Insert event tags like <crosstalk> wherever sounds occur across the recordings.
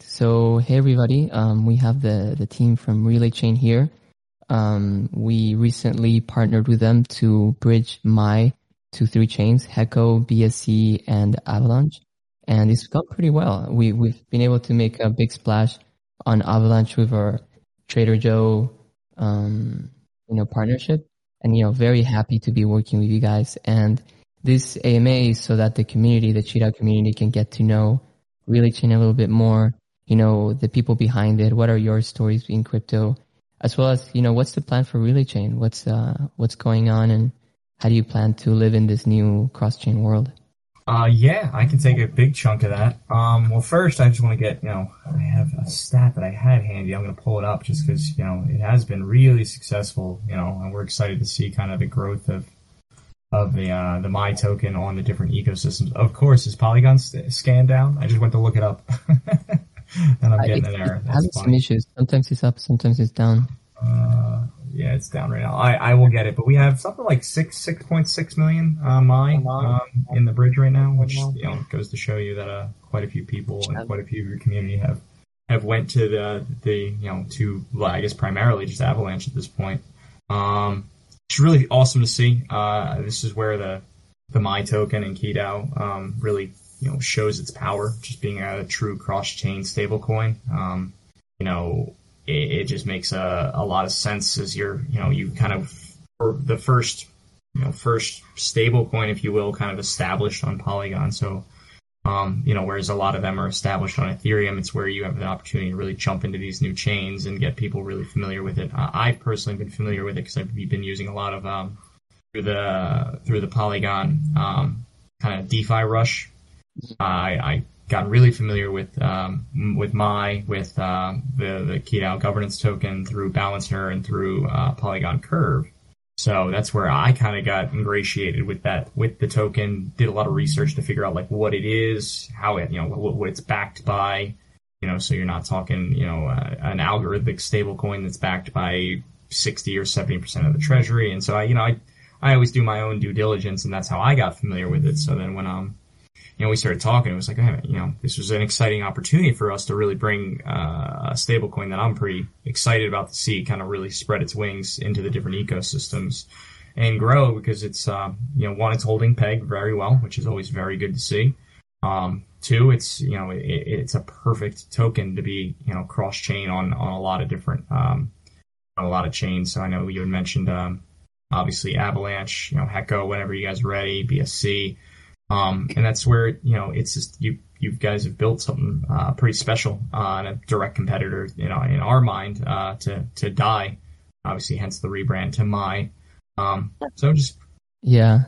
So, hey everybody, um, we have the, the team from Relay Chain here. Um, we recently partnered with them to bridge my two, three chains, Heco, BSC, and Avalanche. And it's gone pretty well. We, we've been able to make a big splash on Avalanche with our Trader Joe, um, you know, partnership. And, you know, very happy to be working with you guys. And this AMA is so that the community, the cheetah community can get to know Relay Chain a little bit more, you know, the people behind it. What are your stories in crypto? As well as, you know, what's the plan for Relay Chain? What's, uh, what's going on and how do you plan to live in this new cross chain world? Uh, yeah, I can take a big chunk of that. Um, well, first, I just want to get, you know, I have a stat that I had handy. I'm going to pull it up just because, you know, it has been really successful, you know, and we're excited to see kind of the growth of, of the, uh, the MAI token on the different ecosystems. Of course, is Polygon scanned down? I just went to look it up. <laughs> and I'm getting an error. That's having some issues. Sometimes it's up, sometimes it's down. Uh, yeah, it's down right now. I, I will get it, but we have something like six six point six million uh, MAI um, in the bridge right now, which you know goes to show you that uh, quite a few people and quite a few of your community have have went to the the you know to well, I guess primarily just Avalanche at this point. Um, it's really awesome to see. Uh, this is where the the MAI token and QiDAO um, really you know shows its power, just being a true cross chain stablecoin. Um, you know, it, it just makes a, a lot of sense as you're, you know, you kind of, the first, you know, first stable coin, if you will, kind of established on Polygon. So, um, you know, whereas a lot of them are established on Ethereum, it's where you have the opportunity to really jump into these new chains and get people really familiar with it. Uh, I've personally been familiar with it because I've been using a lot of, um, through the, through the Polygon, um, kind of DeFi rush. I, I gotten really familiar with um, with my with uh, the the QiDAO governance token through Balancer and through uh, Polygon Curve. So that's where I kind of got ingratiated with that with the token. Did a lot of research to figure out like what it is, how it you know what, what it's backed by. You know, so you're not talking you know uh, an algorithmic stablecoin that's backed by sixty or seventy percent of the treasury. And so I you know I I always do my own due diligence, and that's how I got familiar with it. So then when um you know, we started talking. It was like, hey, you know, this was an exciting opportunity for us to really bring uh, a stablecoin that I'm pretty excited about to see kind of really spread its wings into the different ecosystems and grow because it's, uh, you know, one, it's holding peg very well, which is always very good to see. Um, two, it's, you know, it, it's a perfect token to be, you know, cross chain on, on a lot of different, um, on a lot of chains. So I know you had mentioned, um, obviously Avalanche, you know, Heco, whenever you guys are ready, BSC, um, and that's where, you know, it's just, you, you guys have built something, uh, pretty special, uh, and a direct competitor, you know, in our mind, uh, to, to DAI, obviously, hence the rebrand to MAI, um, so just. Yeah.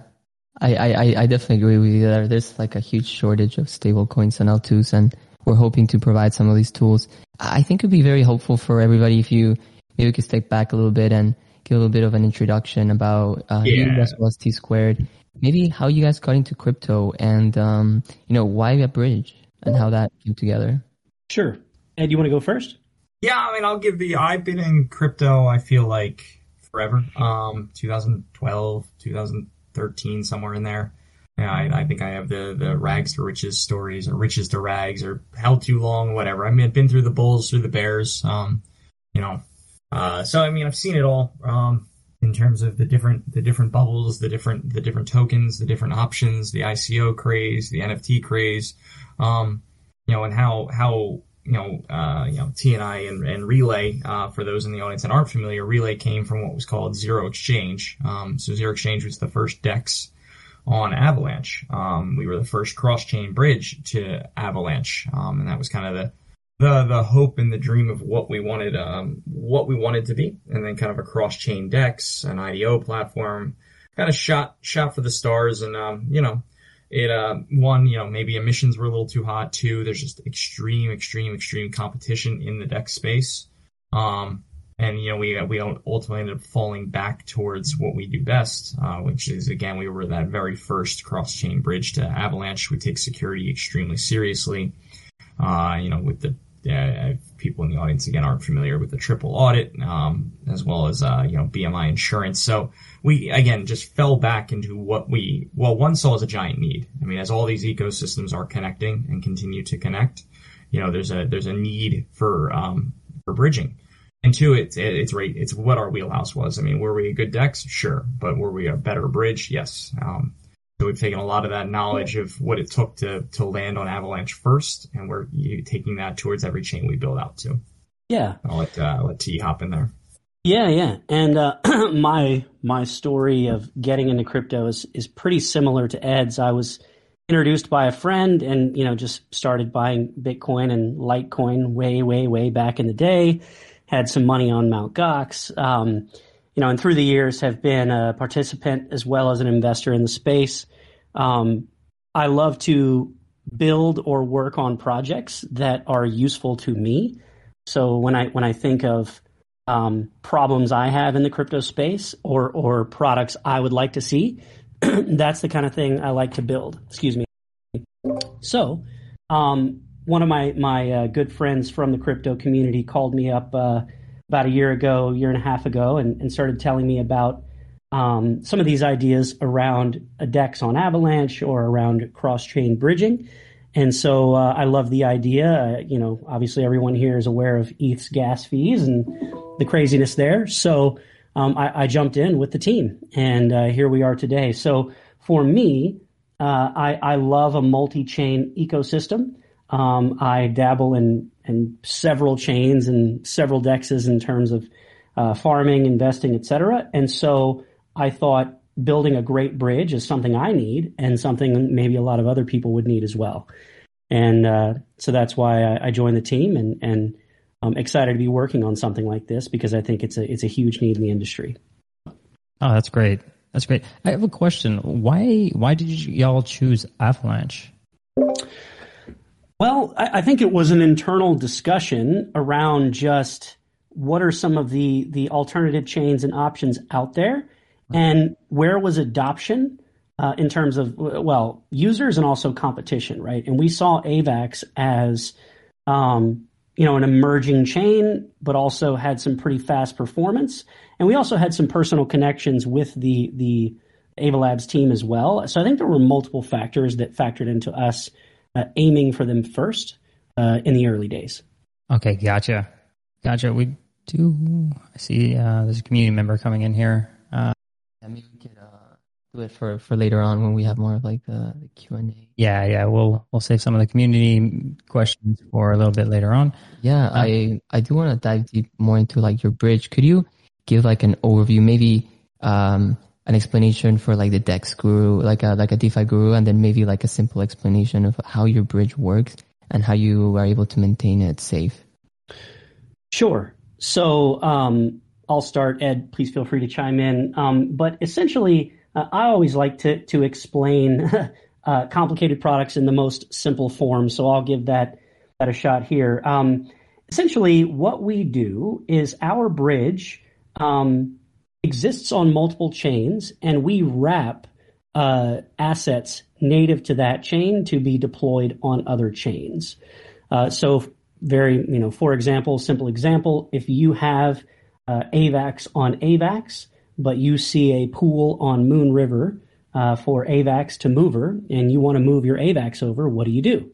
I, I, I definitely agree with you there. There's like a huge shortage of stable coins and L2s and we're hoping to provide some of these tools. I think it'd be very helpful for everybody if you maybe could step back a little bit and give a little bit of an introduction about uh, yeah. you as well as T squared maybe how you guys got into crypto and um, you know why a bridge and how that came together. Sure. Ed, you want to go first? Yeah, I mean, I'll give the. I've been in crypto. I feel like forever. Um, 2012, 2013, somewhere in there. Yeah, I, I, think I have the the rags to riches stories, or riches to rags, or held too long, whatever. I mean, I've been through the bulls, through the bears. Um, you know, uh, so I mean, I've seen it all. Um, in terms of the different the different bubbles, the different the different tokens, the different options, the ICO craze, the NFT craze, um, you know, and how how you know uh, you know TNI and, I and Relay uh, for those in the audience that aren't familiar, Relay came from what was called Zero Exchange. Um, so Zero Exchange was the first DEX on Avalanche. Um, we were the first cross chain bridge to Avalanche, um, and that was kind of the the the hope and the dream of what we wanted um, what we wanted to be, and then kind of a cross chain DEX, an IDO platform, kind of shot shot for the stars, and um, you know. It uh one you know maybe emissions were a little too hot. Two there's just extreme extreme extreme competition in the DEX space. Um, and you know we we ultimately ended up falling back towards what we do best, uh, which is again we were that very first cross chain bridge to Avalanche. We take security extremely seriously. Uh, you know with the uh, people in the audience again aren't familiar with the triple audit, um, as well as uh, you know BMI insurance. So we again just fell back into what we well one saw as a giant need. I mean, as all these ecosystems are connecting and continue to connect, you know, there's a there's a need for um, for bridging. And two, it's it's right. It's what our wheelhouse was. I mean, were we a good dex? Sure, but were we a better bridge? Yes. Um, so we've taken a lot of that knowledge of what it took to to land on Avalanche first, and we're taking that towards every chain we build out to. Yeah. I'll let uh, let T hop in there. Yeah, yeah, and uh, <clears throat> my my story of getting into crypto is is pretty similar to Ed's. I was introduced by a friend, and you know, just started buying Bitcoin and Litecoin way, way, way back in the day. Had some money on Mt. Gox, um, you know, and through the years have been a participant as well as an investor in the space. Um, I love to build or work on projects that are useful to me. So when I when I think of um, problems I have in the crypto space or or products I would like to see. <clears throat> That's the kind of thing I like to build. Excuse me. So, um, one of my my uh, good friends from the crypto community called me up uh, about a year ago, year and a half ago, and, and started telling me about um, some of these ideas around a DEX on Avalanche or around cross chain bridging. And so uh, I love the idea. Uh, you know, obviously everyone here is aware of ETH's gas fees and the craziness there. So um, I, I, jumped in with the team, and uh, here we are today. So for me, uh, I, I, love a multi-chain ecosystem. Um, I dabble in, in several chains and several dexes in terms of uh, farming, investing, etc. And so I thought building a great bridge is something I need and something maybe a lot of other people would need as well. And uh, so that's why I, I, joined the team and, and I'm excited to be working on something like this because I think it's a, it's a huge need in the industry. Oh, that's great. That's great. I have a question. Why, why did y'all choose Avalanche? Well, I, I think it was an internal discussion around just what are some of the, the alternative chains and options out there and where was adoption uh, in terms of well users and also competition, right? And we saw AVAX as um, you know an emerging chain, but also had some pretty fast performance, and we also had some personal connections with the the Ava Labs team as well. So I think there were multiple factors that factored into us aiming for them first uh, in the early days. Okay, gotcha, gotcha. We do. I see. Uh, there's a community member coming in here. Uh, yeah, maybe we could uh, do it for, for later on when we have more of like the, the Q and A. Yeah, yeah, we'll we'll save some of the community questions for a little bit later on. Yeah, uh, I I do want to dive deep more into like your bridge. Could you give like an overview, maybe um, an explanation for like the Dex guru, like a like a DeFi guru, and then maybe like a simple explanation of how your bridge works and how you are able to maintain it safe. Sure. So um, I'll start. Ed, please feel free to chime in. Um, but essentially, uh, I always like to to explain <laughs> uh, complicated products in the most simple form. So I'll give that that a shot here. Um, essentially, what we do is our bridge um, exists on multiple chains, and we wrap uh, assets native to that chain to be deployed on other chains. Uh, so, very you know, for example, simple example, if you have uh, AVAX on AVAX, but you see a pool on Moonriver uh, for AVAX to mover, and you want to move your AVAX over, what do you do?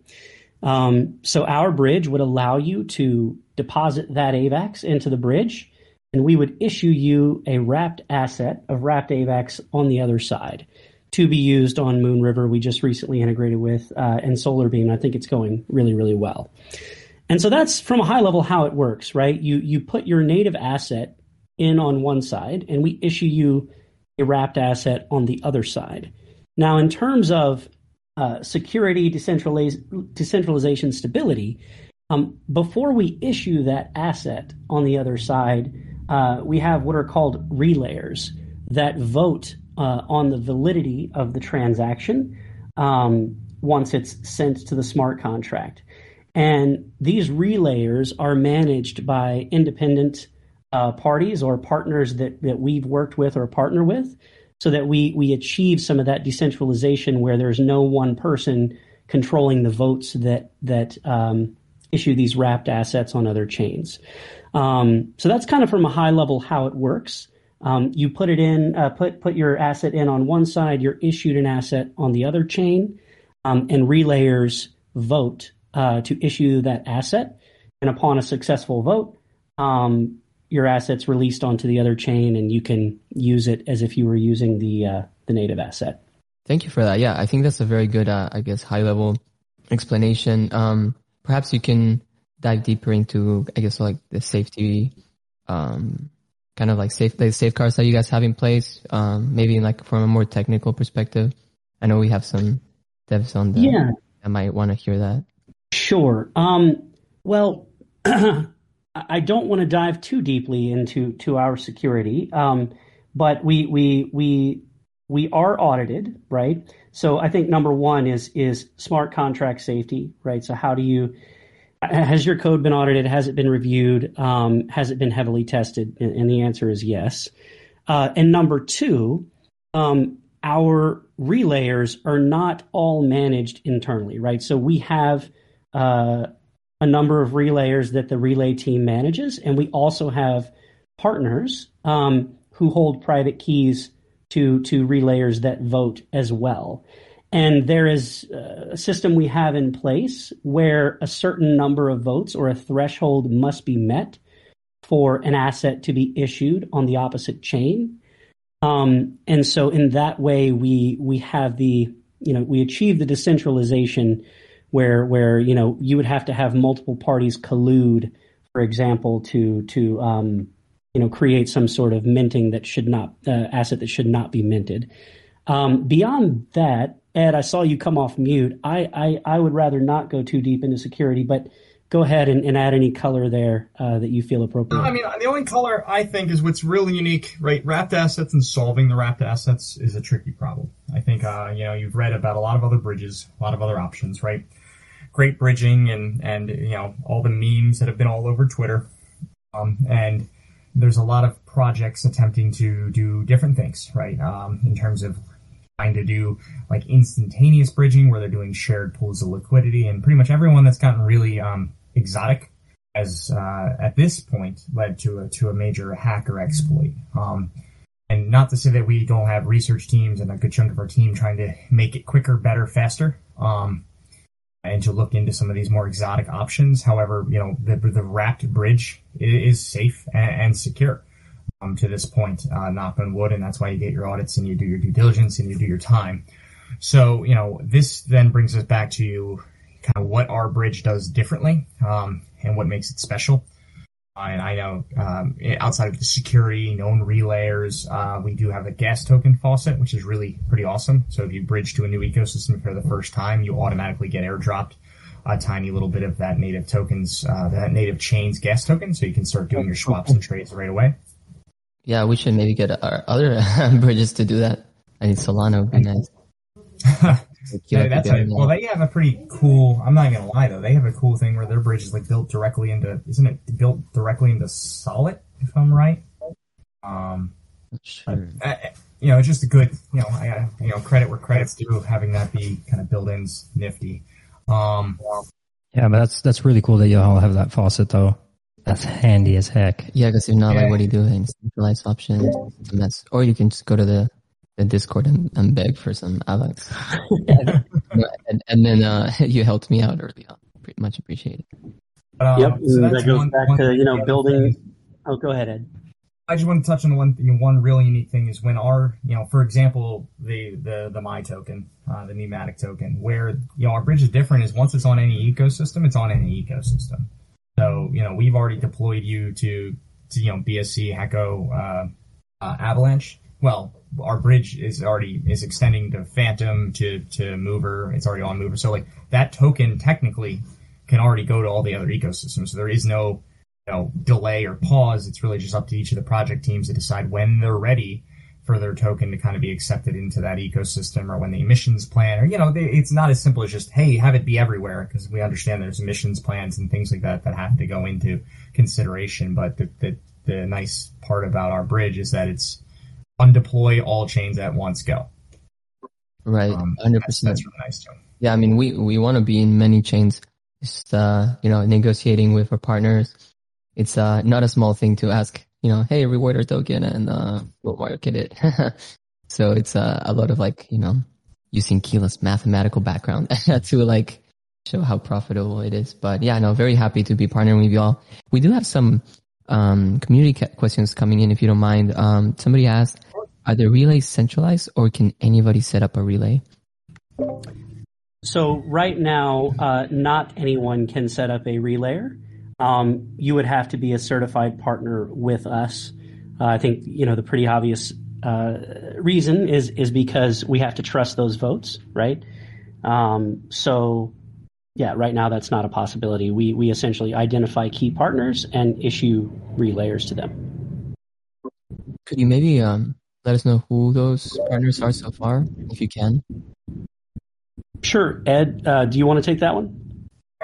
Um, so our bridge would allow you to deposit that AVAX into the bridge, and we would issue you a wrapped asset of wrapped AVAX on the other side to be used on Moonriver. We just recently integrated with uh, and Solarbeam. I think it's going really, really well. And so that's from a high level how it works, right? You you put your native asset in on one side, and we issue you a wrapped asset on the other side. Now, in terms of uh, security, decentraliz- decentralization, stability, um, before we issue that asset on the other side, uh, we have what are called relayers that vote uh, on the validity of the transaction um, once it's sent to the smart contract. And these relayers are managed by independent uh, parties or partners that, that we've worked with or partner with so that we, we achieve some of that decentralization where there's no one person controlling the votes that, that um, issue these wrapped assets on other chains. Um, so that's kind of from a high level how it works. Um, you put it in, uh, put put your asset in on one side. You're issued an asset on the other chain, um, and relayers vote uh, to issue that asset, and upon a successful vote, um, your assets released onto the other chain, and you can use it as if you were using the uh, the native asset. Thank you for that. Yeah, I think that's a very good, uh, I guess, high level explanation. Um, perhaps you can dive deeper into, I guess, like the safety, um, kind of like safe, the safeguards that you guys have in place. Um, maybe like from a more technical perspective. I know we have some devs on the, yeah. I might want to hear that. Sure. Um, well, <clears throat> I don't want to dive too deeply into to our security, um, but we we we we are audited, right? So I think number one is is smart contract safety, right? So how do you has your code been audited? Has it been reviewed? Um, has it been heavily tested? And, and the answer is yes. Uh, and number two, um, our relayers are not all managed internally, right? So we have uh, a number of relayers that the relay team manages, and we also have partners um, who hold private keys to to relayers that vote as well. And there is a system we have in place where a certain number of votes or a threshold must be met for an asset to be issued on the opposite chain. Um, and so in that way, we we have the you know we achieve the decentralization where where you know you would have to have multiple parties collude, for example, to to um, you know create some sort of minting that should not uh, asset that should not be minted. Um, beyond that, Ed, I saw you come off mute. I, I, I would rather not go too deep into security, but go ahead and, and add any color there uh, that you feel appropriate. I mean, the only color I think is what's really unique, right? Wrapped assets and solving the wrapped assets is a tricky problem. I think, uh, you know, you've read about a lot of other bridges, a lot of other options, right? Great bridging and, and, you know, all the memes that have been all over Twitter. Um, and there's a lot of projects attempting to do different things, right? Um, in terms of trying to do like instantaneous bridging where they're doing shared pools of liquidity and pretty much everyone that's gotten really um, exotic has uh, at this point led to a to a major hacker exploit. Um, and not to say that we don't have research teams and a good chunk of our team trying to make it quicker, better, faster, um, and to look into some of these more exotic options. However, you know the the wrapped bridge is safe and, and secure um, to this point, uh, knock on wood, and that's why you get your audits and you do your due diligence and you do your time. So, you know, this then brings us back to you kind of what our bridge does differently um, and what makes it special. Uh, and I know um, outside of the security, known relayers, uh, we do have a gas token faucet, which is really pretty awesome. So if you bridge to a new ecosystem for the first time, you automatically get airdropped a tiny little bit of that native tokens, uh, that native chain's gas token, so you can start doing your swaps and trades right away. Yeah, we should maybe get our other <laughs> bridges to do that. I think Solana would be nice. <laughs> yeah, that's a, well, they have a pretty cool. I'm not gonna lie though, they have a cool thing where their bridge is like built directly into. Isn't it built directly into Sollet? If I'm right. Um, sure. Uh, you know, it's just a good. You know, I you know credit where credit's due. Having that be kind of built-ins nifty. Um, yeah, but that's that's really cool that you all have that faucet though. That's handy as heck. Yeah, because if not, yeah. like, what do you do in centralized options? It's a mess. Or you can just go to the, the Discord and, and beg for some Alex. <laughs> and, and, then uh, <laughs> you helped me out early on. Pretty much appreciated. Um, yep, so that goes one, back one to you know building. Oh, go ahead, Ed. I just want to touch on one you know, one really unique thing is when our you know for example the the the MAI token uh, the pneumatic token where you know our bridge is different is once it's on any ecosystem it's on any ecosystem so, you know, we've already deployed you to, to you know, BSC, Heco, uh, uh, Avalanche. Well, our bridge is already, is extending to Fantom, to, to Mover. It's already on Mover. So like that token technically can already go to all the other ecosystems. So there is no, you know, delay or pause. It's really just up to each of the project teams to decide when they're ready for their token to kind of be accepted into that ecosystem or when the emissions plan or you know they, it's not as simple as just hey have it be everywhere because we understand there's emissions plans and things like that that have to go into consideration. But the, the, the nice part about our bridge is that it's undeploy all chains at once go. Right. Um, 100% that's, that's, really nice too yeah i mean we we want to be in many chains. Just uh you know negotiating with our partners. It's uh not a small thing to ask you know, hey, reward our token and uh, we'll market it. <laughs> so it's uh, a lot of like, you know, using Keela's mathematical background <laughs> to like show how profitable it is. But yeah, no, very happy to be partnering with y'all. We do have some um, community questions coming in, if you don't mind. Um, somebody asked, are the relays centralized or can anybody set up a relay? So right now, uh, not anyone can set up a relayer. Um, you would have to be a certified partner with us. Uh, I think you know the pretty obvious uh, reason is is because we have to trust those votes, right? Um, so yeah, right now that's not a possibility. We we essentially identify key partners and issue relayers to them. Could you maybe um, let us know who those partners are so far, if you can? Sure, Ed. Uh, do you want to take that one?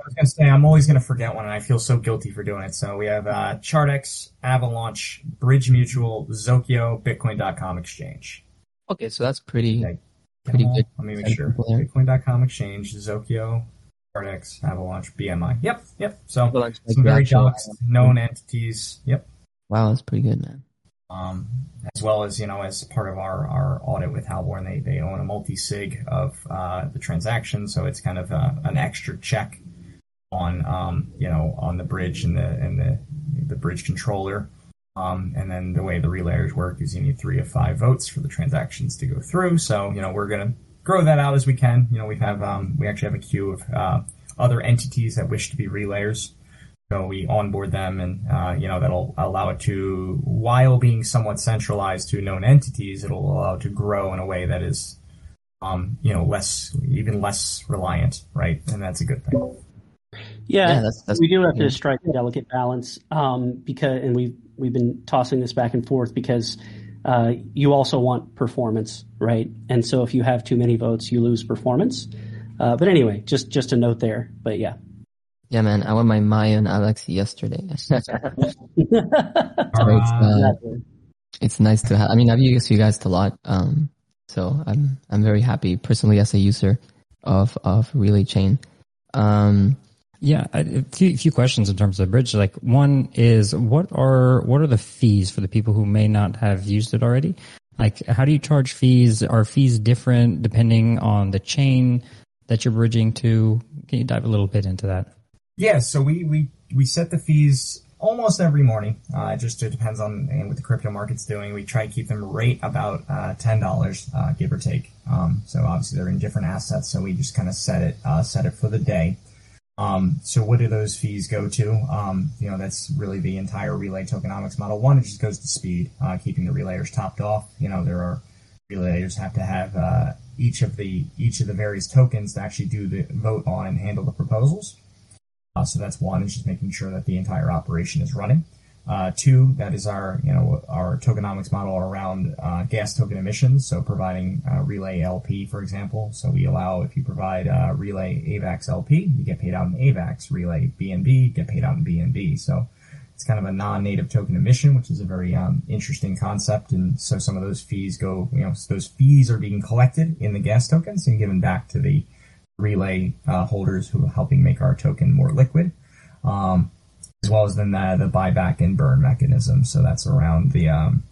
I was gonna say I'm always gonna forget one, and I feel so guilty for doing it. So we have uh, Chardex, Avalanche, Bridge Mutual, Zokyo, Bitcoin.com exchange. Okay, so that's pretty okay. pretty good. Let me make sure. Bitcoin.com exchange, Zokyo, Chardex, Avalanche, BMI. Yep, yep. So some very known entities. Yep. Wow, that's pretty good, man. Um, as well as you know, as part of our, our audit with Halborn, they they own a multi sig of uh, the transaction, so it's kind of a, uh, an extra check on um, you know on the bridge and the and the the bridge controller. Um, and then the way the relayers work is you need three of five votes for the transactions to go through. So you know we're gonna grow that out as we can. You know we have um, we actually have a queue of uh, other entities that wish to be relayers. So we onboard them, and uh, you know that'll allow it to, while being somewhat centralized to known entities, it'll allow it to grow in a way that is, um, you know, less, even less reliant, right? And that's a good thing. Yeah, yeah that's, that's, we do have to strike a delicate balance um, because, and we've we've been tossing this back and forth because uh, you also want performance, right? And so if you have too many votes, you lose performance. Uh, but anyway, just just a note there. But yeah. Yeah, man, I won my Maya and Alex yesterday. so <laughs> it's, uh, <laughs> it's nice to have. I mean, I've used you guys a lot, um, so I'm I'm very happy personally as a user of of Relay Chain. Um, yeah, a few, few questions in terms of the bridge. Like one is what are what are the fees for the people who may not have used it already? Like how do you charge fees? Are fees different depending on the chain that you're bridging to? Can you dive a little bit into that? Yeah, so we we we set the fees almost every morning. Uh, it just it depends on and what the crypto market's doing. We try to keep them right about uh, ten dollars, uh, give or take. Um, so obviously they're in different assets, so we just kind of set it uh, set it for the day. Um, so what do those fees go to? Um, you know, that's really the entire relay tokenomics model. One, it just goes to speed, uh, keeping the relayers topped off. You know, there are relayers have to have uh, each of the each of the various tokens to actually do the vote on and handle the proposals. Uh, so that's one, is just making sure that the entire operation is running. Uh, two, that is our, you know, our tokenomics model around uh, gas token emissions. So providing uh, Relay LP, for example. So we allow if you provide uh, Relay AVAX LP, you get paid out in AVAX. Relay BNB, get paid out in BNB. So it's kind of a non-native token emission, which is a very um, interesting concept. And so some of those fees go, you know, those fees are being collected in the gas tokens and given back to the relay uh, holders who are helping make our token more liquid. Um, as well as then the, the buyback and burn mechanism. So that's around the um,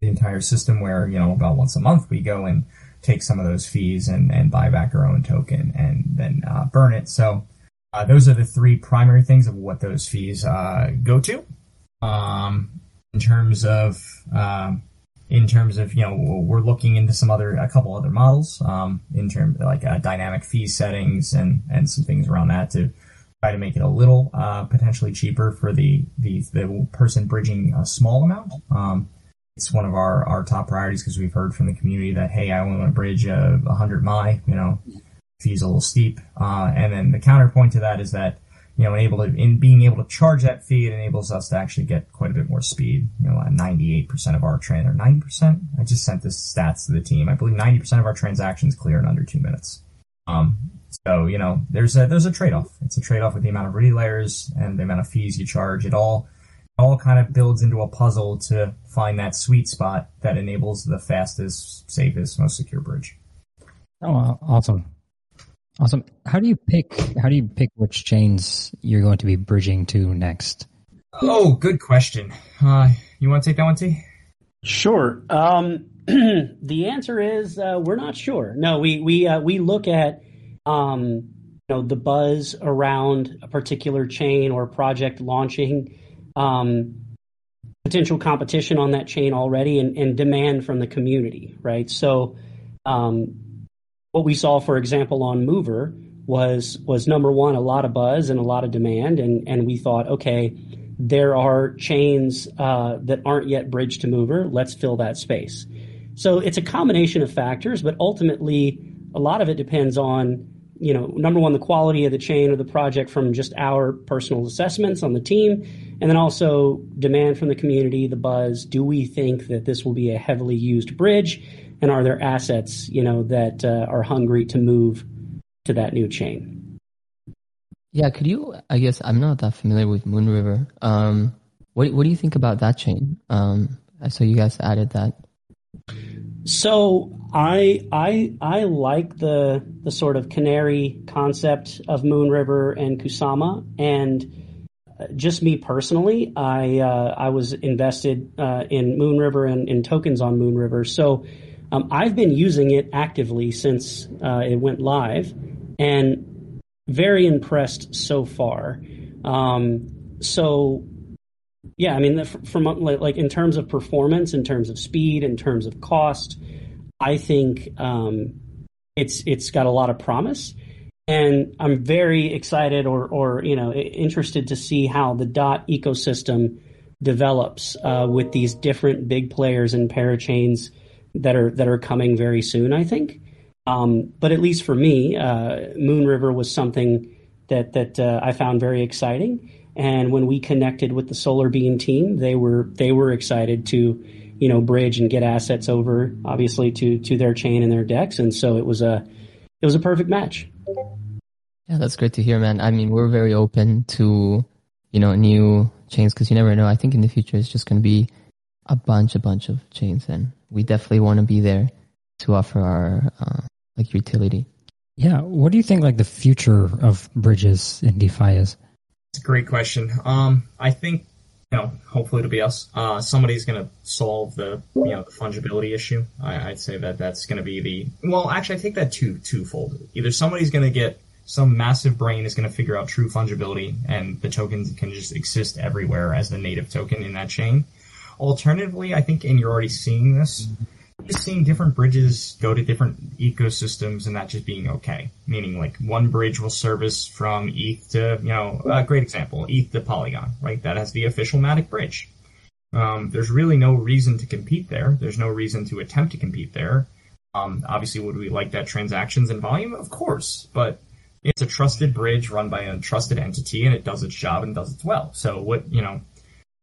the entire system where you know about once a month we go and take some of those fees and, and buy back our own token and then uh, burn it. So uh, those are the three primary things of what those fees uh, go to. Um, in terms of um, in terms of you know we're looking into some other a couple other models um, in terms like uh, dynamic fee settings and and some things around that to try to make it a little uh, potentially cheaper for the, the, the person bridging a small amount. Um, it's one of our, our top priorities because we've heard from the community that hey, I only want to bridge a, a hundred MAI, you know, fees a little steep. Uh, and then the counterpoint to that is that you know, able to in being able to charge that fee, it enables us to actually get quite a bit more speed. You know, 98% of our train or 90%. I just sent this stats to the team. I believe 90% of our transactions clear in under two minutes. Um, so you know, there's a there's a trade off. It's a trade off with the amount of relayers and the amount of fees you charge. It all it all kind of builds into a puzzle to find that sweet spot that enables the fastest, safest, most secure bridge. Oh, awesome. Awesome. How do you pick how do you pick which chains you're going to be bridging to next? Oh, good question. Uh, you want to take that one, T? Sure. Um, <clears throat> the answer is uh, we're not sure. No, we we uh, we look at um, know the buzz around a particular chain or project launching, um, potential competition on that chain already, and, and demand from the community, right? So, um, what we saw, for example, on Mover was was number one, a lot of buzz and a lot of demand, and and we thought, okay, there are chains uh, that aren't yet bridged to Mover. Let's fill that space. So it's a combination of factors, but ultimately, a lot of it depends on you know, number one, the quality of the chain or the project from just our personal assessments on the team, and then also demand from the community, the buzz. Do we think that this will be a heavily used bridge, and are there assets, you know, that uh, are hungry to move to that new chain? Yeah, could you? I guess I'm not that familiar with Moonriver. Um, what What do you think about that chain? Um, I saw you guys added that. So I I I like the the sort of canary concept of Moonriver and Kusama, and uh, just me personally, I uh, I was invested uh, in Moonriver and in tokens on Moonriver, So um, I've been using it actively since uh, it went live, and very impressed so far. Um, so yeah, I mean, from like in terms of performance, in terms of speed, in terms of cost, I think um, it's it's got a lot of promise, and I'm very excited or or you know interested to see how the dot ecosystem develops uh, with these different big players and parachains that are that are coming very soon. I think, um, but at least for me, uh, Moonriver was something that that uh, I found very exciting and when we connected with the Solarbeam team, they were they were excited to, you know, bridge and get assets over, obviously to to their chain and their DEX and so it was a it was a perfect match. Yeah, that's great to hear, man. I mean, we're very open to you know new chains because you never know. I think in the future it's just going to be a bunch, a bunch of chains, and we definitely want to be there to offer our uh, like utility. Yeah, what do you think like the future of bridges in DeFi is? It's a great question. Um, I think you know, hopefully it'll be us. Uh, somebody's going to solve the you know the fungibility issue. I, would say that that's going to be the well. Actually, I take that two twofold. Either somebody's going to get some massive brain is going to figure out true fungibility, and the tokens can just exist everywhere as the native token in that chain. Alternatively, I think, and you're already seeing this, just seeing different bridges go to different ecosystems and that just being okay. Meaning like one bridge will service from ETH to, you know, a great example, ETH to Polygon, right? That has the official Matic bridge. Um, there's really no reason to compete there. There's no reason to attempt to compete there. Um, obviously, would we like that transactions and volume? Of course, but it's a trusted bridge run by a trusted entity and it does its job and does it well. So what, you know,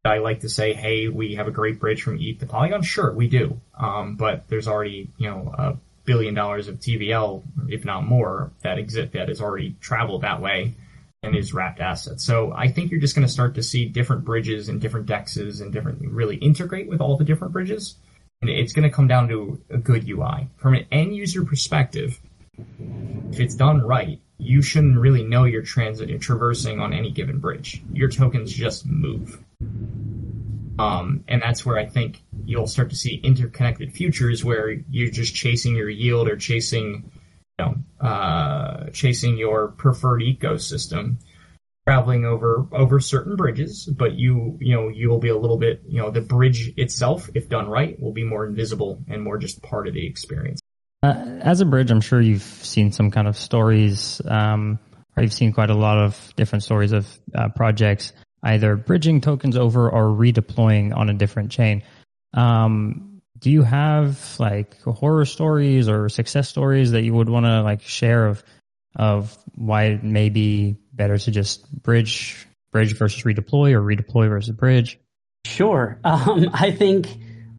I like to say, hey, we have a great bridge from ETH to Polygon. Sure, we do. Um, but there's already, you know, a billion dollars of TVL, if not more, that exist that has already traveled that way and is wrapped assets. So I think you're just going to start to see different bridges and different dexes and different really integrate with all the different bridges. And it's going to come down to a good UI from an end user perspective. If it's done right, you shouldn't really know you're transit traversing on any given bridge. Your tokens just move. Um, and that's where I think you'll start to see interconnected futures where you're just chasing your yield or chasing, you know, uh, chasing your preferred ecosystem, traveling over over certain bridges. But you, you know, you will be a little bit, you know, the bridge itself, if done right, will be more invisible and more just part of the experience. Uh, as a bridge, I'm sure you've seen some kind of stories, um, or you've seen quite a lot of different stories of uh, projects either bridging tokens over or redeploying on a different chain. Um, do you have like horror stories or success stories that you would want to like share of of why it may be better to just bridge bridge versus redeploy or redeploy versus bridge? Sure. <laughs> Um, I think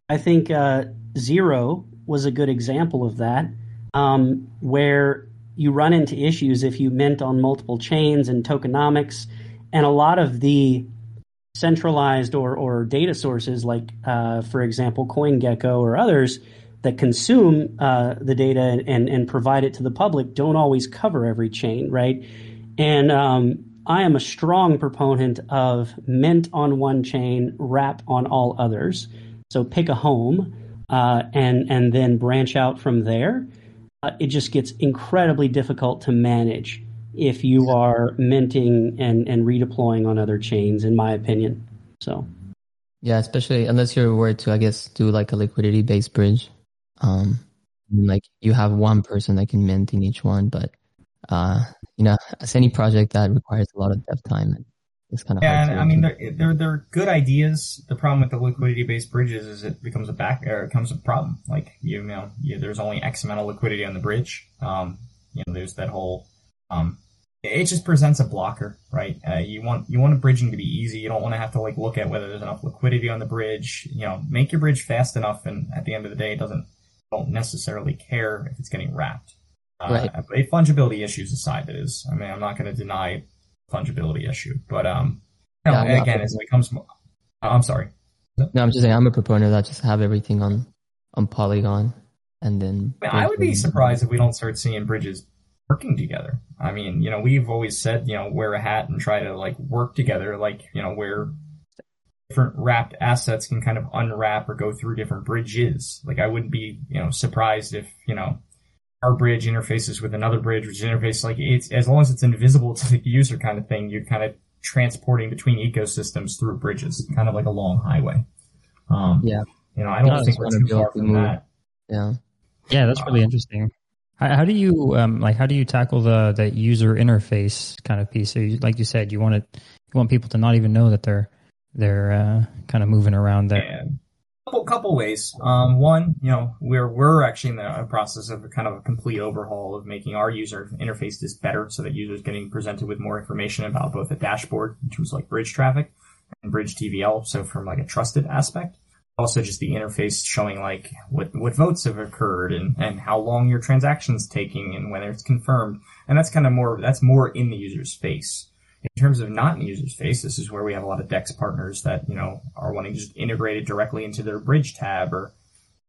I think uh, zero was a good example of that, um, where you run into issues if you mint on multiple chains and tokenomics and a lot of the centralized or, or data sources, like, uh, for example, CoinGecko or others that consume uh, the data and, and provide it to the public, don't always cover every chain, right? And um, I am a strong proponent of mint on one chain, wrap on all others. So pick a home uh, and and then branch out from there. Uh, it just gets incredibly difficult to manage if you are minting and, and redeploying on other chains, in my opinion. So, yeah, especially unless you're worried to, I guess, do like a liquidity based bridge. Um, like you have one person that can mint in each one, but uh, you know, as any project that requires a lot of dev time, it's kind of yeah. And, I mean, they're, they're they're good ideas. The problem with the liquidity based bridges is it becomes a back or it becomes a problem. Like you know, you, there's only X amount of liquidity on the bridge. Um, you know, there's that whole um, it just presents a blocker, right? Uh, you want you want a bridging to be easy. You don't want to have to like look at whether there's enough liquidity on the bridge. You know, make your bridge fast enough, and at the end of the day, it doesn't don't necessarily care if it's getting wrapped. Uh, right. fungibility issues aside, that is. I mean, I'm not going to deny fungibility issue, but um, no, yeah, again, as it comes, oh, I'm sorry. No, I'm just saying I'm a proponent of that. Just have everything on on Polygon, and then. I, mean, I would be surprised if we don't start seeing bridges working together. I mean, you know, we've always said, you know, wear a hat and try to like work together, like, you know, where different wrapped assets can kind of unwrap or go through different bridges. Like I wouldn't be, you know, surprised if, you know, our bridge interfaces with another bridge, which interface like it's as long as it's invisible <laughs> to the user kind of thing, you're kind of transporting between ecosystems through bridges, kind of like a long highway. Um, yeah. You know, I don't no, think we're too far from move. that. Yeah. Yeah, that's really uh, interesting. How, how do you um, like? How do you tackle the the user interface kind of piece? So, you, like you said, you want it, you want people to not even know that they're they're uh, kind of moving around there. Yeah. Couple, couple ways. Um, one, you know, we're we're actually in the process of a kind of a complete overhaul of making our user interface just better, so that users getting presented with more information about both the dashboard in terms of like bridge traffic and bridge TVL. So from like a trusted aspect, also just the interface showing like what, what votes have occurred and, and how long your transaction's taking and whether it's confirmed. And that's kind of more, that's more in the user's face. In terms of not in the user's face, this is where we have a lot of DEX partners that, you know, are wanting to just integrate it directly into their bridge tab or,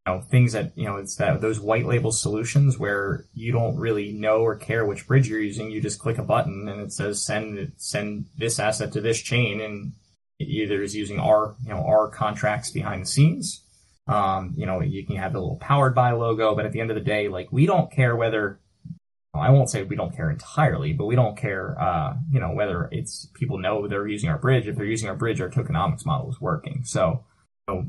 you know, things that, you know, it's that those white label solutions where you don't really know or care which bridge you're using. You just click a button and it says send, send this asset to this chain and either is using our, you know, our contracts behind the scenes. Um, you know, you can have the little powered by logo, but at the end of the day, like we don't care whether, I won't say we don't care entirely, but we don't care, uh, you know, whether it's people know they're using our bridge. If they're using our bridge, our tokenomics model is working. So, you know,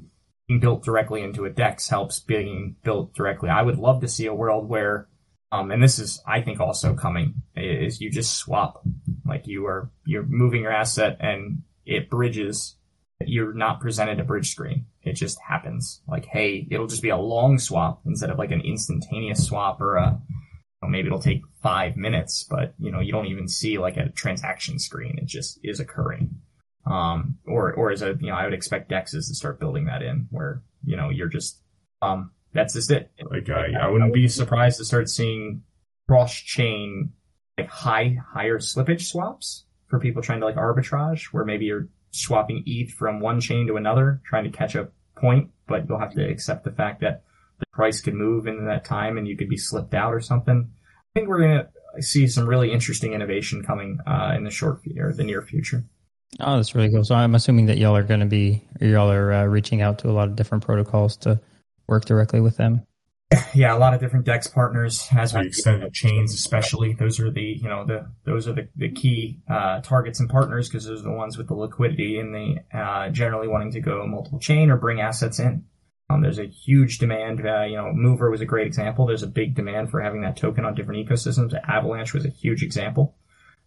being built directly into a DEX helps being built directly. I would love to see a world where, um, and this is, I think, also coming is you just swap, like you are, you're moving your asset and it bridges. You're not presented a bridge screen. It just happens. Like, hey, it'll just be a long swap instead of like an instantaneous swap or a, you know, maybe it'll take five minutes, but you know, you don't even see like a transaction screen. It just is occurring. Um, or, or as a, you know, I would expect Dexes to start building that in where, you know, you're just, um, that's just it. Like, uh, I wouldn't be surprised to start seeing cross chain, like high, higher slippage swaps for people trying to like arbitrage, where maybe you're swapping ETH from one chain to another, trying to catch a point, but you'll have to accept the fact that the price could move in that time and you could be slipped out or something. I think we're going to see some really interesting innovation coming uh, in the short or the near future. Oh, that's really cool. So I'm assuming that y'all are going to be, y'all are uh, reaching out to a lot of different protocols to work directly with them yeah, a lot of different DEX partners as we extend the chains, especially. Those are the, you know, the, those are the, the key, uh, targets and partners because those are the ones with the liquidity and the, uh, generally wanting to go multiple chain or bring assets in. Um, there's a huge demand, uh, you know, Mover was a great example. There's a big demand for having that token on different ecosystems. Avalanche was a huge example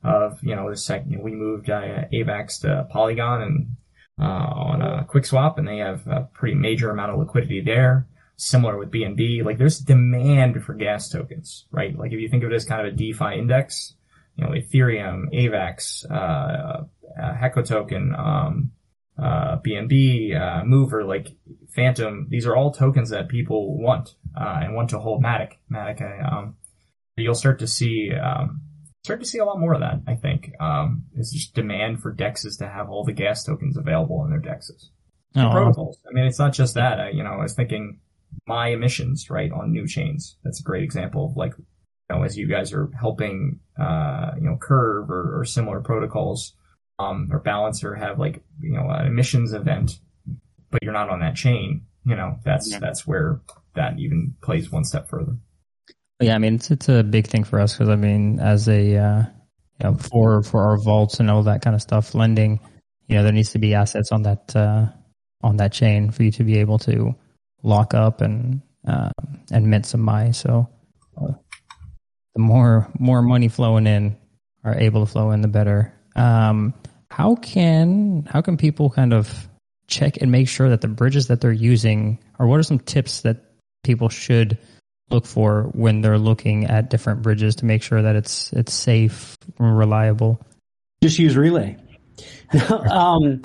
of, you know, the second we moved, uh, AVAX to Polygon and, uh, on a QuickSwap and they have a pretty major amount of liquidity there similar with BNB. Like there's demand for gas tokens, right? Like if you think of it as kind of a DeFi index, you know, Ethereum, AVAX, uh, uh, Heco token, um, uh, BNB, uh, Mover, like Fantom, these are all tokens that people want, uh, and want to hold Matic. Matic, uh, um, you'll start to see, um, start to see a lot more of that, I think. Um, it's just demand for dexes to have all the gas tokens available in their dexes. Oh. protocols. I mean, it's not just that. I, you know, I was thinking, my emissions, right, on new chains. That's a great example of like, you know, as you guys are helping, uh, you know, Curve or, or similar protocols, um, or Balancer have like, you know, an emissions event, but you're not on that chain, you know, that's, yeah. that's where that even plays one step further. Yeah, I mean, it's, it's a big thing for us because I mean, as a, uh, you know, for for our vaults and all that kind of stuff, lending, you know, there needs to be assets on that uh, on that chain for you to be able to lock up and uh, and mint some MAI. So uh, the more more money flowing in are able to flow in, the better. Um, how can how can people kind of check and make sure that the bridges that they're using, or what are some tips that people should look for when they're looking at different bridges to make sure that it's it's safe reliable? Just use Relay. <laughs> um,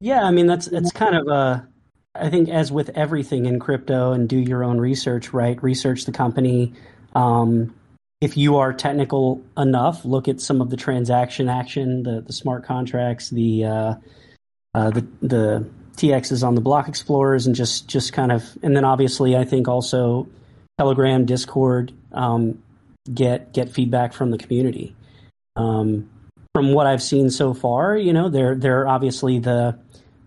yeah, I mean that's that's kind of a. I think as with everything in crypto, and do your own research. Right, research the company. Um, if you are technical enough, look at some of the transaction action, the the smart contracts, the uh, uh, the the TXs on the block explorers, and just just kind of, and then obviously I think also Telegram, Discord, um, get get feedback from the community. Um, from what I've seen so far, you know, there there are obviously the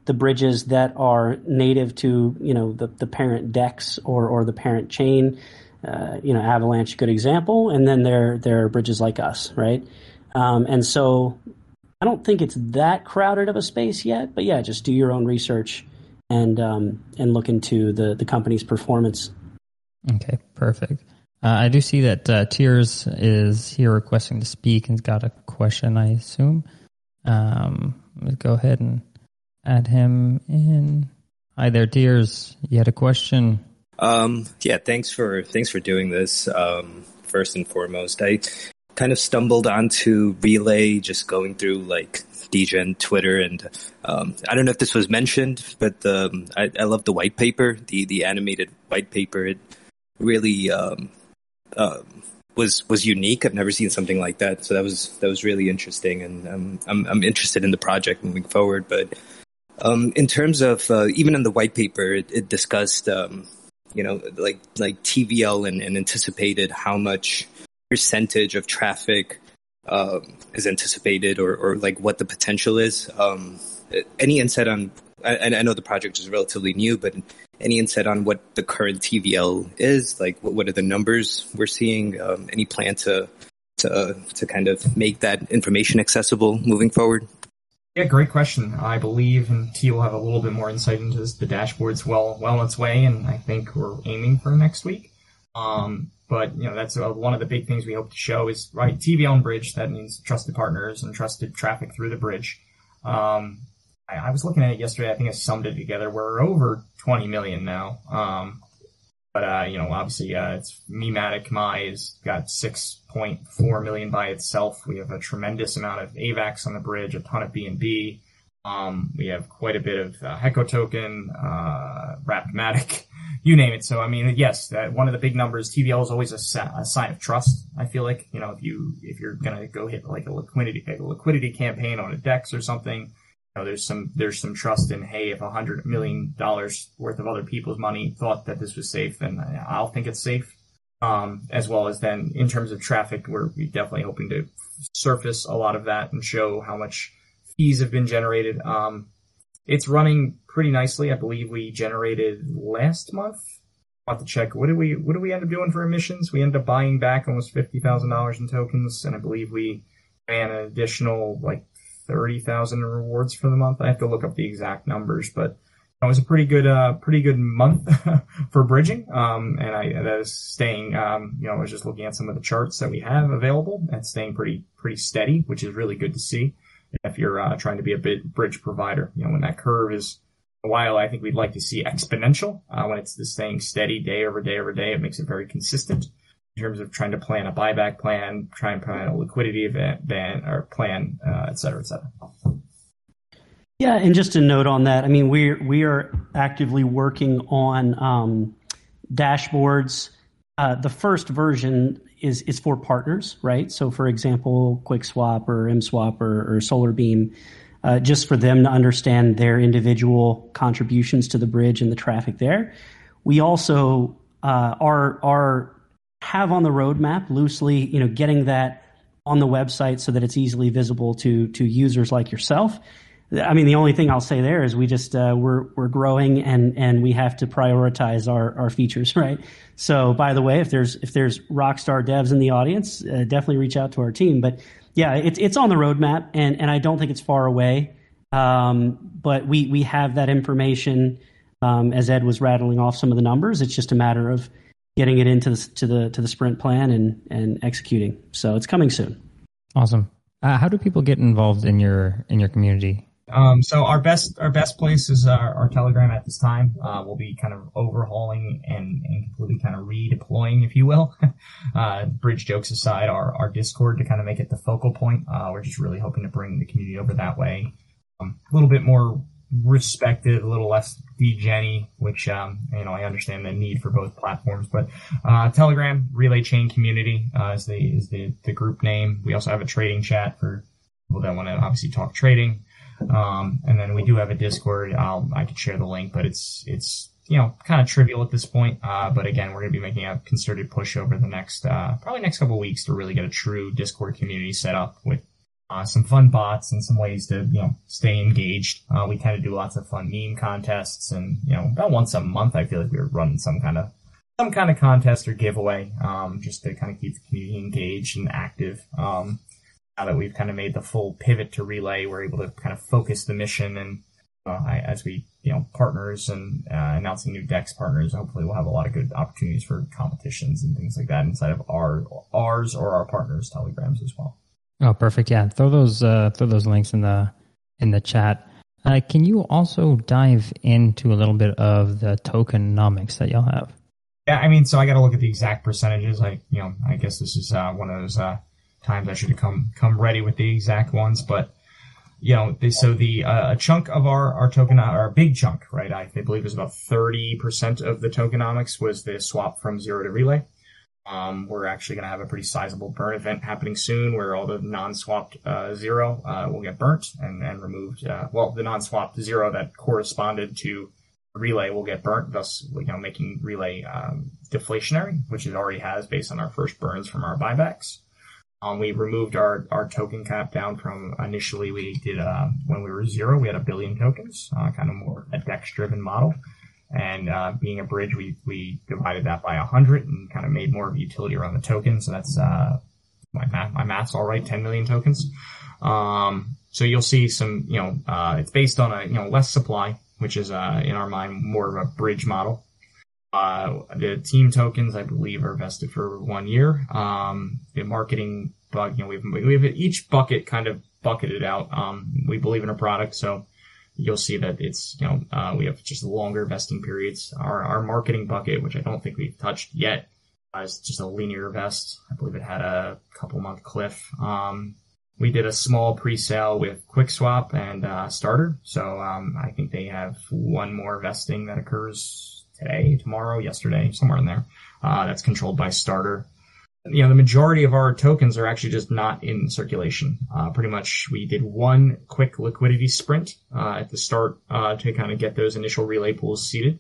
the bridges that are native to you know the the parent DEX or or the parent chain. Uh, you know, Avalanche, good example, and then there there are bridges like us, right? Um, and so I don't think it's that crowded of a space yet, but yeah, just do your own research and um, and look into the the company's performance. Okay, perfect. Uh, I do see that uh, Tears is here requesting to speak and's got a question. I assume. Um, let's go ahead and add him in. Hi there, Tears. You had a question. Um, yeah, thanks for thanks for doing this. Um, first and foremost, I kind of stumbled onto Relay just going through like Degen Twitter, and um, I don't know if this was mentioned, but um, I, I love the white paper, the the animated white paper. It really um, uh, was was unique. I've never seen something like that, so that was that was really interesting, and um, I'm I'm interested in the project moving forward. But um, in terms of uh, even in the white paper, it, it discussed um, you know like like TVL and, and anticipated how much percentage of traffic um, is anticipated or, or like what the potential is. Um, any insight on, I, I know the project is relatively new, but any insight on what the current TVL is? Like what, what are the numbers we're seeing? Um, any plan to, to, to kind of make that information accessible moving forward? Yeah, great question. I believe, and T will have a little bit more insight into this. The dashboard's well well on its way, and I think we're aiming for next week. Um, but you know that's uh, one of the big things we hope to show is right TVL on bridge. That means trusted partners and trusted traffic through the bridge. Um, I, I, was looking at it yesterday. I think I summed it together. We're over 20 million now. Um, but uh, you know, obviously, uh, it's miMatic MAI has got 6.4 million by itself. We have a tremendous amount of AVAX on the bridge, a ton of BNB. Um, we have quite a bit of uh, Heco token, uh, wrapped MATIC <laughs> you name it. So I mean, yes, that one of the big numbers. TVL is always a, sa- a, sign of trust. I feel like you know if you if you're gonna go hit like a liquidity a liquidity campaign on a DEX or something, you know, there's some there's some trust in hey, if a hundred million dollars worth of other people's money thought that this was safe, then I'll think it's safe. Um, as well as then in terms of traffic, we're definitely hoping to surface a lot of that and show how much fees have been generated. Um, it's running pretty nicely. I believe we generated last month. I'll have to check. What did we what did we end up doing for emissions? We ended up buying back almost fifty thousand dollars in tokens, and I believe we ran an additional like thirty thousand rewards for the month. I have to look up the exact numbers, but it was a pretty good uh pretty good month <laughs> for bridging. Um, and I that is staying. Um, you know, I was just looking at some of the charts that we have available. and staying pretty pretty steady, which is really good to see if you're uh, trying to be a bridge provider. You know, when that curve is a while, I think we'd like to see exponential. Uh, when it's just staying steady day over day over day, it makes it very consistent in terms of trying to plan a buyback plan, try and plan a liquidity event, ban or plan, uh, et cetera, et cetera. Yeah, and just a note on that. I mean, we're we are actively working on um, dashboards. Uh, the first version is is for partners, right? So, for example, QuickSwap or MSwap or, or Solarbeam, uh, just for them to understand their individual contributions to the bridge and the traffic there. We also uh, are are have on the roadmap loosely, you know, getting that on the website so that it's easily visible to to users like yourself. I mean, the only thing I'll say there is we just uh, we're we're growing and and we have to prioritize our our features, <laughs> right? So, by the way, if there's if there's Rockstar devs in the audience, uh, definitely reach out to our team. But yeah, it's it's on the roadmap, and and I don't think it's far away. Um, but we we have that information. Um, as Ed was rattling off some of the numbers, it's just a matter of getting it into the to the to the sprint plan and and executing. So it's coming soon. Awesome. Uh, how do people get involved in your in your community? Um, so our best our best place is our, our Telegram at this time. Uh, we'll be kind of overhauling and, and completely kind of redeploying, if you will. <laughs> uh, bridge jokes aside, our, our Discord to kind of make it the focal point. Uh, we're just really hoping to bring the community over that way. Um, a little bit more respected, a little less degeny, which um, you know I understand the need for both platforms. But uh, Telegram Relay Chain Community uh, is the is the the group name. We also have a trading chat for people that want to obviously talk trading. Um, and then we do have a Discord. I'll, I could share the link, but it's, it's, you know, kind of trivial at this point. Uh, but again, we're going to be making a concerted push over the next, uh, probably next couple weeks to really get a true Discord community set up with, uh, some fun bots and some ways to, you know, stay engaged. Uh, we tend to do lots of fun meme contests and, you know, about once a month, I feel like we're running some kind of, some kind of contest or giveaway, um, just to kind of keep the community engaged and active. Um, now that we've kind of made the full pivot to relay, we're able to kind of focus the mission and uh, I, as we, you know, partners and uh, announcing new Dex partners, hopefully we'll have a lot of good opportunities for competitions and things like that inside of our ours or our partners' telegrams as well. Oh, perfect. Yeah, throw those uh, throw those links in the in the chat. Uh, can you also dive into a little bit of the tokenomics that y'all have? Yeah, I mean, so I got to look at the exact percentages. Like, you know, I guess this is uh, one of those uh, times I should have come come ready with the exact ones, but you know, they, so the uh, a chunk of our our token, our big chunk, right? I, I believe it was about thirty percent of the tokenomics was the swap from zero to relay. Um, we're actually going to have a pretty sizable burn event happening soon, where all the non-swapped uh, zero uh, will get burnt and, and removed. Uh, well, the non-swapped zero that corresponded to relay will get burnt, thus you know making relay um, deflationary, which it already has based on our first burns from our buybacks. Um, we removed our, our token cap down from initially we did uh, when we were zero we had a billion tokens, uh, kind of more a dex driven model, and uh, being a bridge we we divided that by hundred and kind of made more of a utility around the tokens. So that's uh, my math my math's all right, ten million tokens. Um, so you'll see some you know uh, it's based on a you know less supply, which is uh, in our mind more of a bridge model. Uh, the team tokens, I believe, are vested for one year. Um, the marketing bug, you know, we've, we've each bucket kind of bucketed out. Um, we believe in a product, so you'll see that it's, you know, uh, we have just longer vesting periods. Our, our marketing bucket, which I don't think we've touched yet, uh, is just a linear vest. I believe it had a couple month cliff. Um, we did a small pre-sale with QuickSwap and uh, Starter, so um, I think they have one more vesting that occurs today, tomorrow, yesterday, somewhere in there. Uh, that's controlled by Starter. You know, the majority of our tokens are actually just not in circulation. Uh, pretty much we did one quick liquidity sprint, uh, at the start, uh, to kind of get those initial relay pools seated.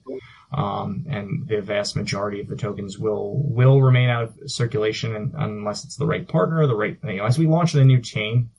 Um, and the vast majority of the tokens will, will remain out of circulation unless it's the right partner the right, you know, as we launch the new chain,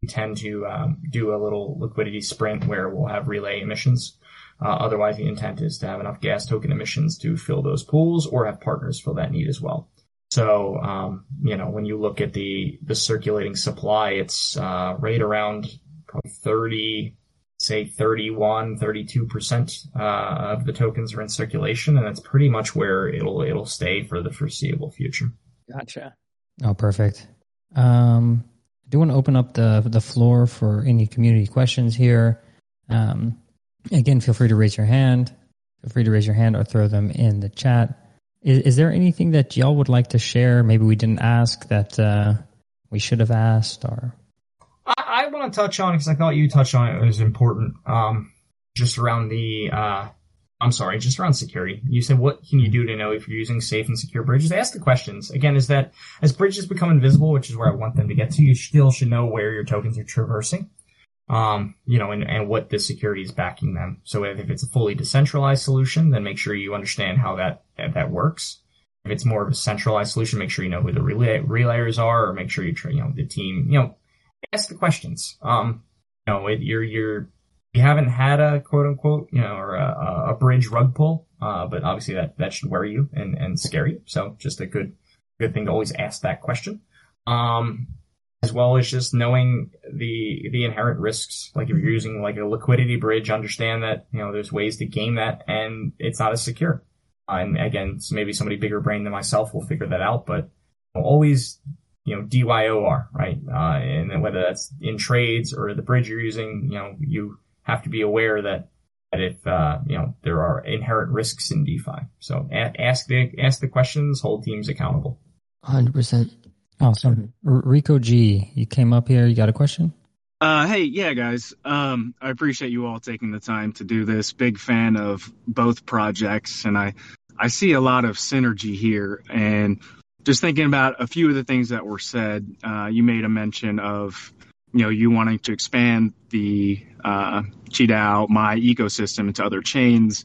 we tend to, um, do a little liquidity sprint where we'll have relay emissions. Uh, otherwise, the intent is to have enough gas token emissions to fill those pools or have partners fill that need as well. So, um, you know, when you look at the, the circulating supply, it's, uh, right around probably 30, say 31, 32%, uh, of the tokens are in circulation. And that's pretty much where it'll, it'll stay for the foreseeable future. Gotcha. Oh, perfect. Um, I do want to open up the, the floor for any community questions here. Um, Again, feel free to raise your hand. Feel free to raise your hand or throw them in the chat. Is, is there anything that y'all would like to share? Maybe we didn't ask that uh, we should have asked, or I, I want to touch on because I thought you touched on it. It was important. Um, just around the, uh, I'm sorry, just around security. You said, what can you do to know if you're using safe and secure bridges? Ask the questions. Again, is that as bridges become invisible, which is where I want them to get to, you still should know where your tokens are traversing um, you know, and, and what the security is backing them. So if, it's a fully decentralized solution, then make sure you understand how that, that, that works. If it's more of a centralized solution, make sure you know who the relay, relayers are, or make sure you, you know, the team, you know, ask the questions. Um, you know, it, you're, you're, you haven't had a quote unquote, you know, or a, a bridge rug pull, uh, but obviously that, that should worry you and, and scare you. So just a good, good thing to always ask that question. Um, as well as just knowing the the inherent risks. Like if you're using like a liquidity bridge, understand that you know there's ways to game that, and it's not as secure. Uh, and again, maybe somebody bigger brain than myself will figure that out, but always you know DYOR right, uh, and whether that's in trades or the bridge you're using, you know you have to be aware that that if uh, you know there are inherent risks in DeFi. So a- ask the ask the questions, hold teams accountable. Hundred percent. Awesome. Rico G, you came up here. You got a question? Uh, hey, yeah, guys. Um, I appreciate you all taking the time to do this. Big fan of both projects, and I, I see a lot of synergy here. And just thinking about a few of the things that were said, uh, you made a mention of, you know, you wanting to expand the uh, QiDAO MAI ecosystem into other chains.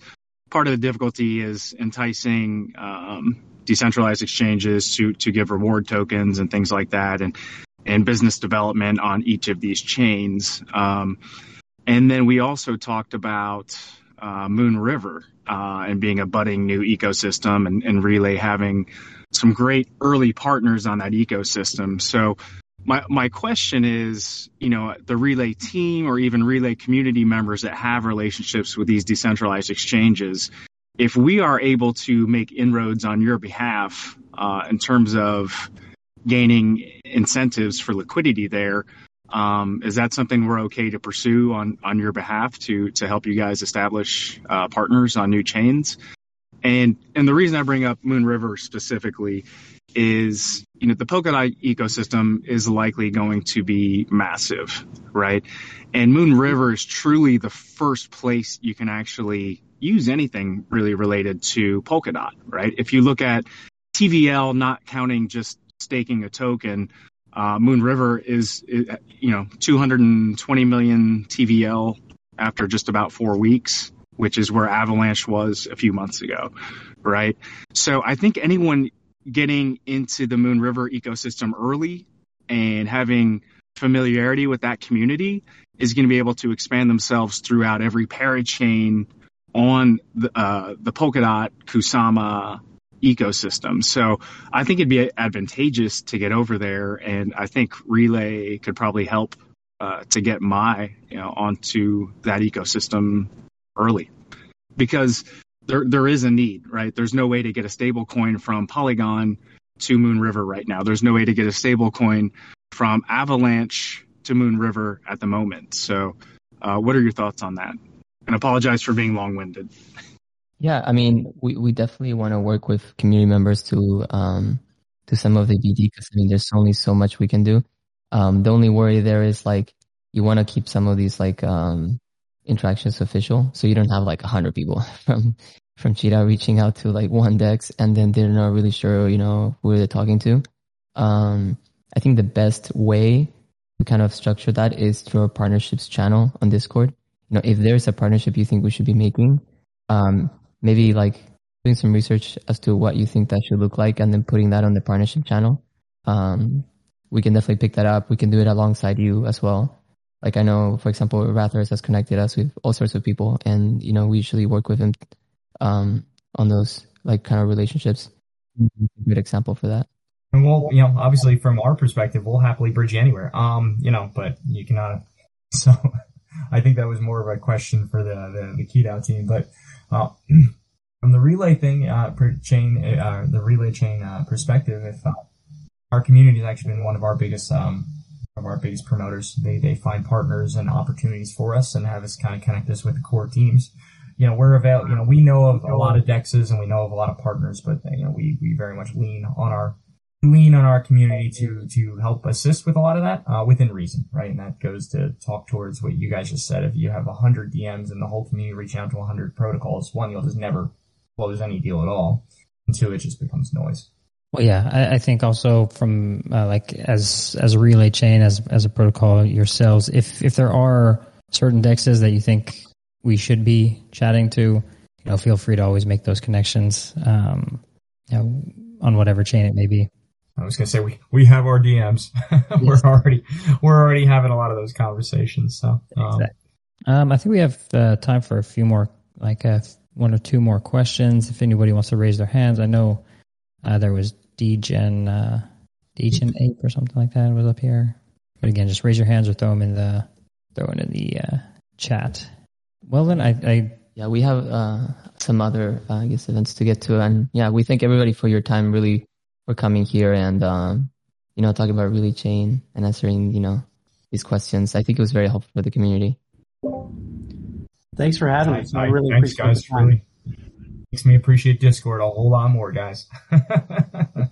Part of the difficulty is enticing um, decentralized exchanges to to give reward tokens and things like that, and and business development on each of these chains. Um, and then we also talked about uh, Moonriver uh, and being a budding new ecosystem, and, and Relay having some great early partners on that ecosystem. So my my question is, you know, the relay team or even relay community members that have relationships with these decentralized exchanges, if we are able to make inroads on your behalf uh, in terms of gaining incentives for liquidity there, um, is that something we're okay to pursue on on your behalf to to help you guys establish uh, partners on new chains? And and the reason I bring up Moonriver specifically is you know the Polkadot ecosystem is likely going to be massive, right? And Moonriver is truly the first place you can actually use anything really related to Polkadot, right? If you look at TVL, not counting just staking a token, uh, Moonriver is, is, you know, 220 million TVL after just about four weeks, which is where Avalanche was a few months ago, right? So I think anyone getting into the Moonriver ecosystem early and having familiarity with that community is going to be able to expand themselves throughout every parachain on the, uh, the Polkadot Kusama ecosystem. So I think it'd be advantageous to get over there, and I think Relay could probably help uh, to get MAI you know onto that ecosystem early because there there is a need, right? There's no way to get a stable coin from Polygon to Moonriver right now. There's no way to get a stable coin from Avalanche to Moonriver at the moment. So, uh, what are your thoughts on that? And apologize for being long winded. Yeah, I mean, we, we definitely want to work with community members to um to some of the BD because I mean, there's only so much we can do. Um, the only worry there is like you want to keep some of these like um interactions official, so you don't have like a hundred people <laughs> from from QiDAO reaching out to like one Dex and then they're not really sure, you know, who they're talking to. Um, I think the best way to kind of structure that is through our partnerships channel on Discord. You know, if there's a partnership you think we should be making, um, maybe like doing some research as to what you think that should look like and then putting that on the partnership channel. Um, we can definitely pick that up. We can do it alongside you as well. Like I know, for example, Rathers has connected us with all sorts of people and, you know, we usually work with him, um, on those like kind of relationships. Good example for that. And we'll, you know, obviously from our perspective, we'll happily bridge anywhere. Um, you know, but you cannot. <laughs> So I think that was more of a question for the the, the QiDAO team. But uh, <clears throat> from the relay thing, uh, chain, uh, the relay chain uh, perspective, if uh, our community has actually been one of our biggest um, of our biggest promoters, they they find partners and opportunities for us and have us kind of connect us with the core teams. You know, we're avail. You know, we know of a lot of dexes and we know of a lot of partners, but you know, we we very much lean on our lean on our community to to help assist with a lot of that uh, within reason, right? And that goes to talk towards what you guys just said. If you have hundred DMs and the whole community reaching out to hundred protocols, one, you'll just never close any deal at all, and two, it just becomes noise. Well, yeah, I, I think also from uh, like as as a Relay chain, as as a protocol yourselves, if if there are certain dexes that you think we should be chatting to, you know, feel free to always make those connections, um, you know, on whatever chain it may be. I was gonna say we, we have our DMs. <laughs> we're already we're already having a lot of those conversations. So um, exactly. um, I think we have uh, time for a few more, like uh, one or two more questions. If anybody wants to raise their hands, I know uh, there was DGen uh, DGen Ape or something like that was up here. But again, just raise your hands or throw them in the throw it in the uh, chat. Well, then I, I yeah, we have uh, some other uh, I guess events to get to, and yeah, we thank everybody for your time, really, for coming here and um, you know talking about Relay Chain and answering you know these questions. I think it was very helpful for the community. Thanks for having us. I really Thanks, appreciate guys. the time. Really makes me appreciate Discord a whole lot more, guys. <laughs>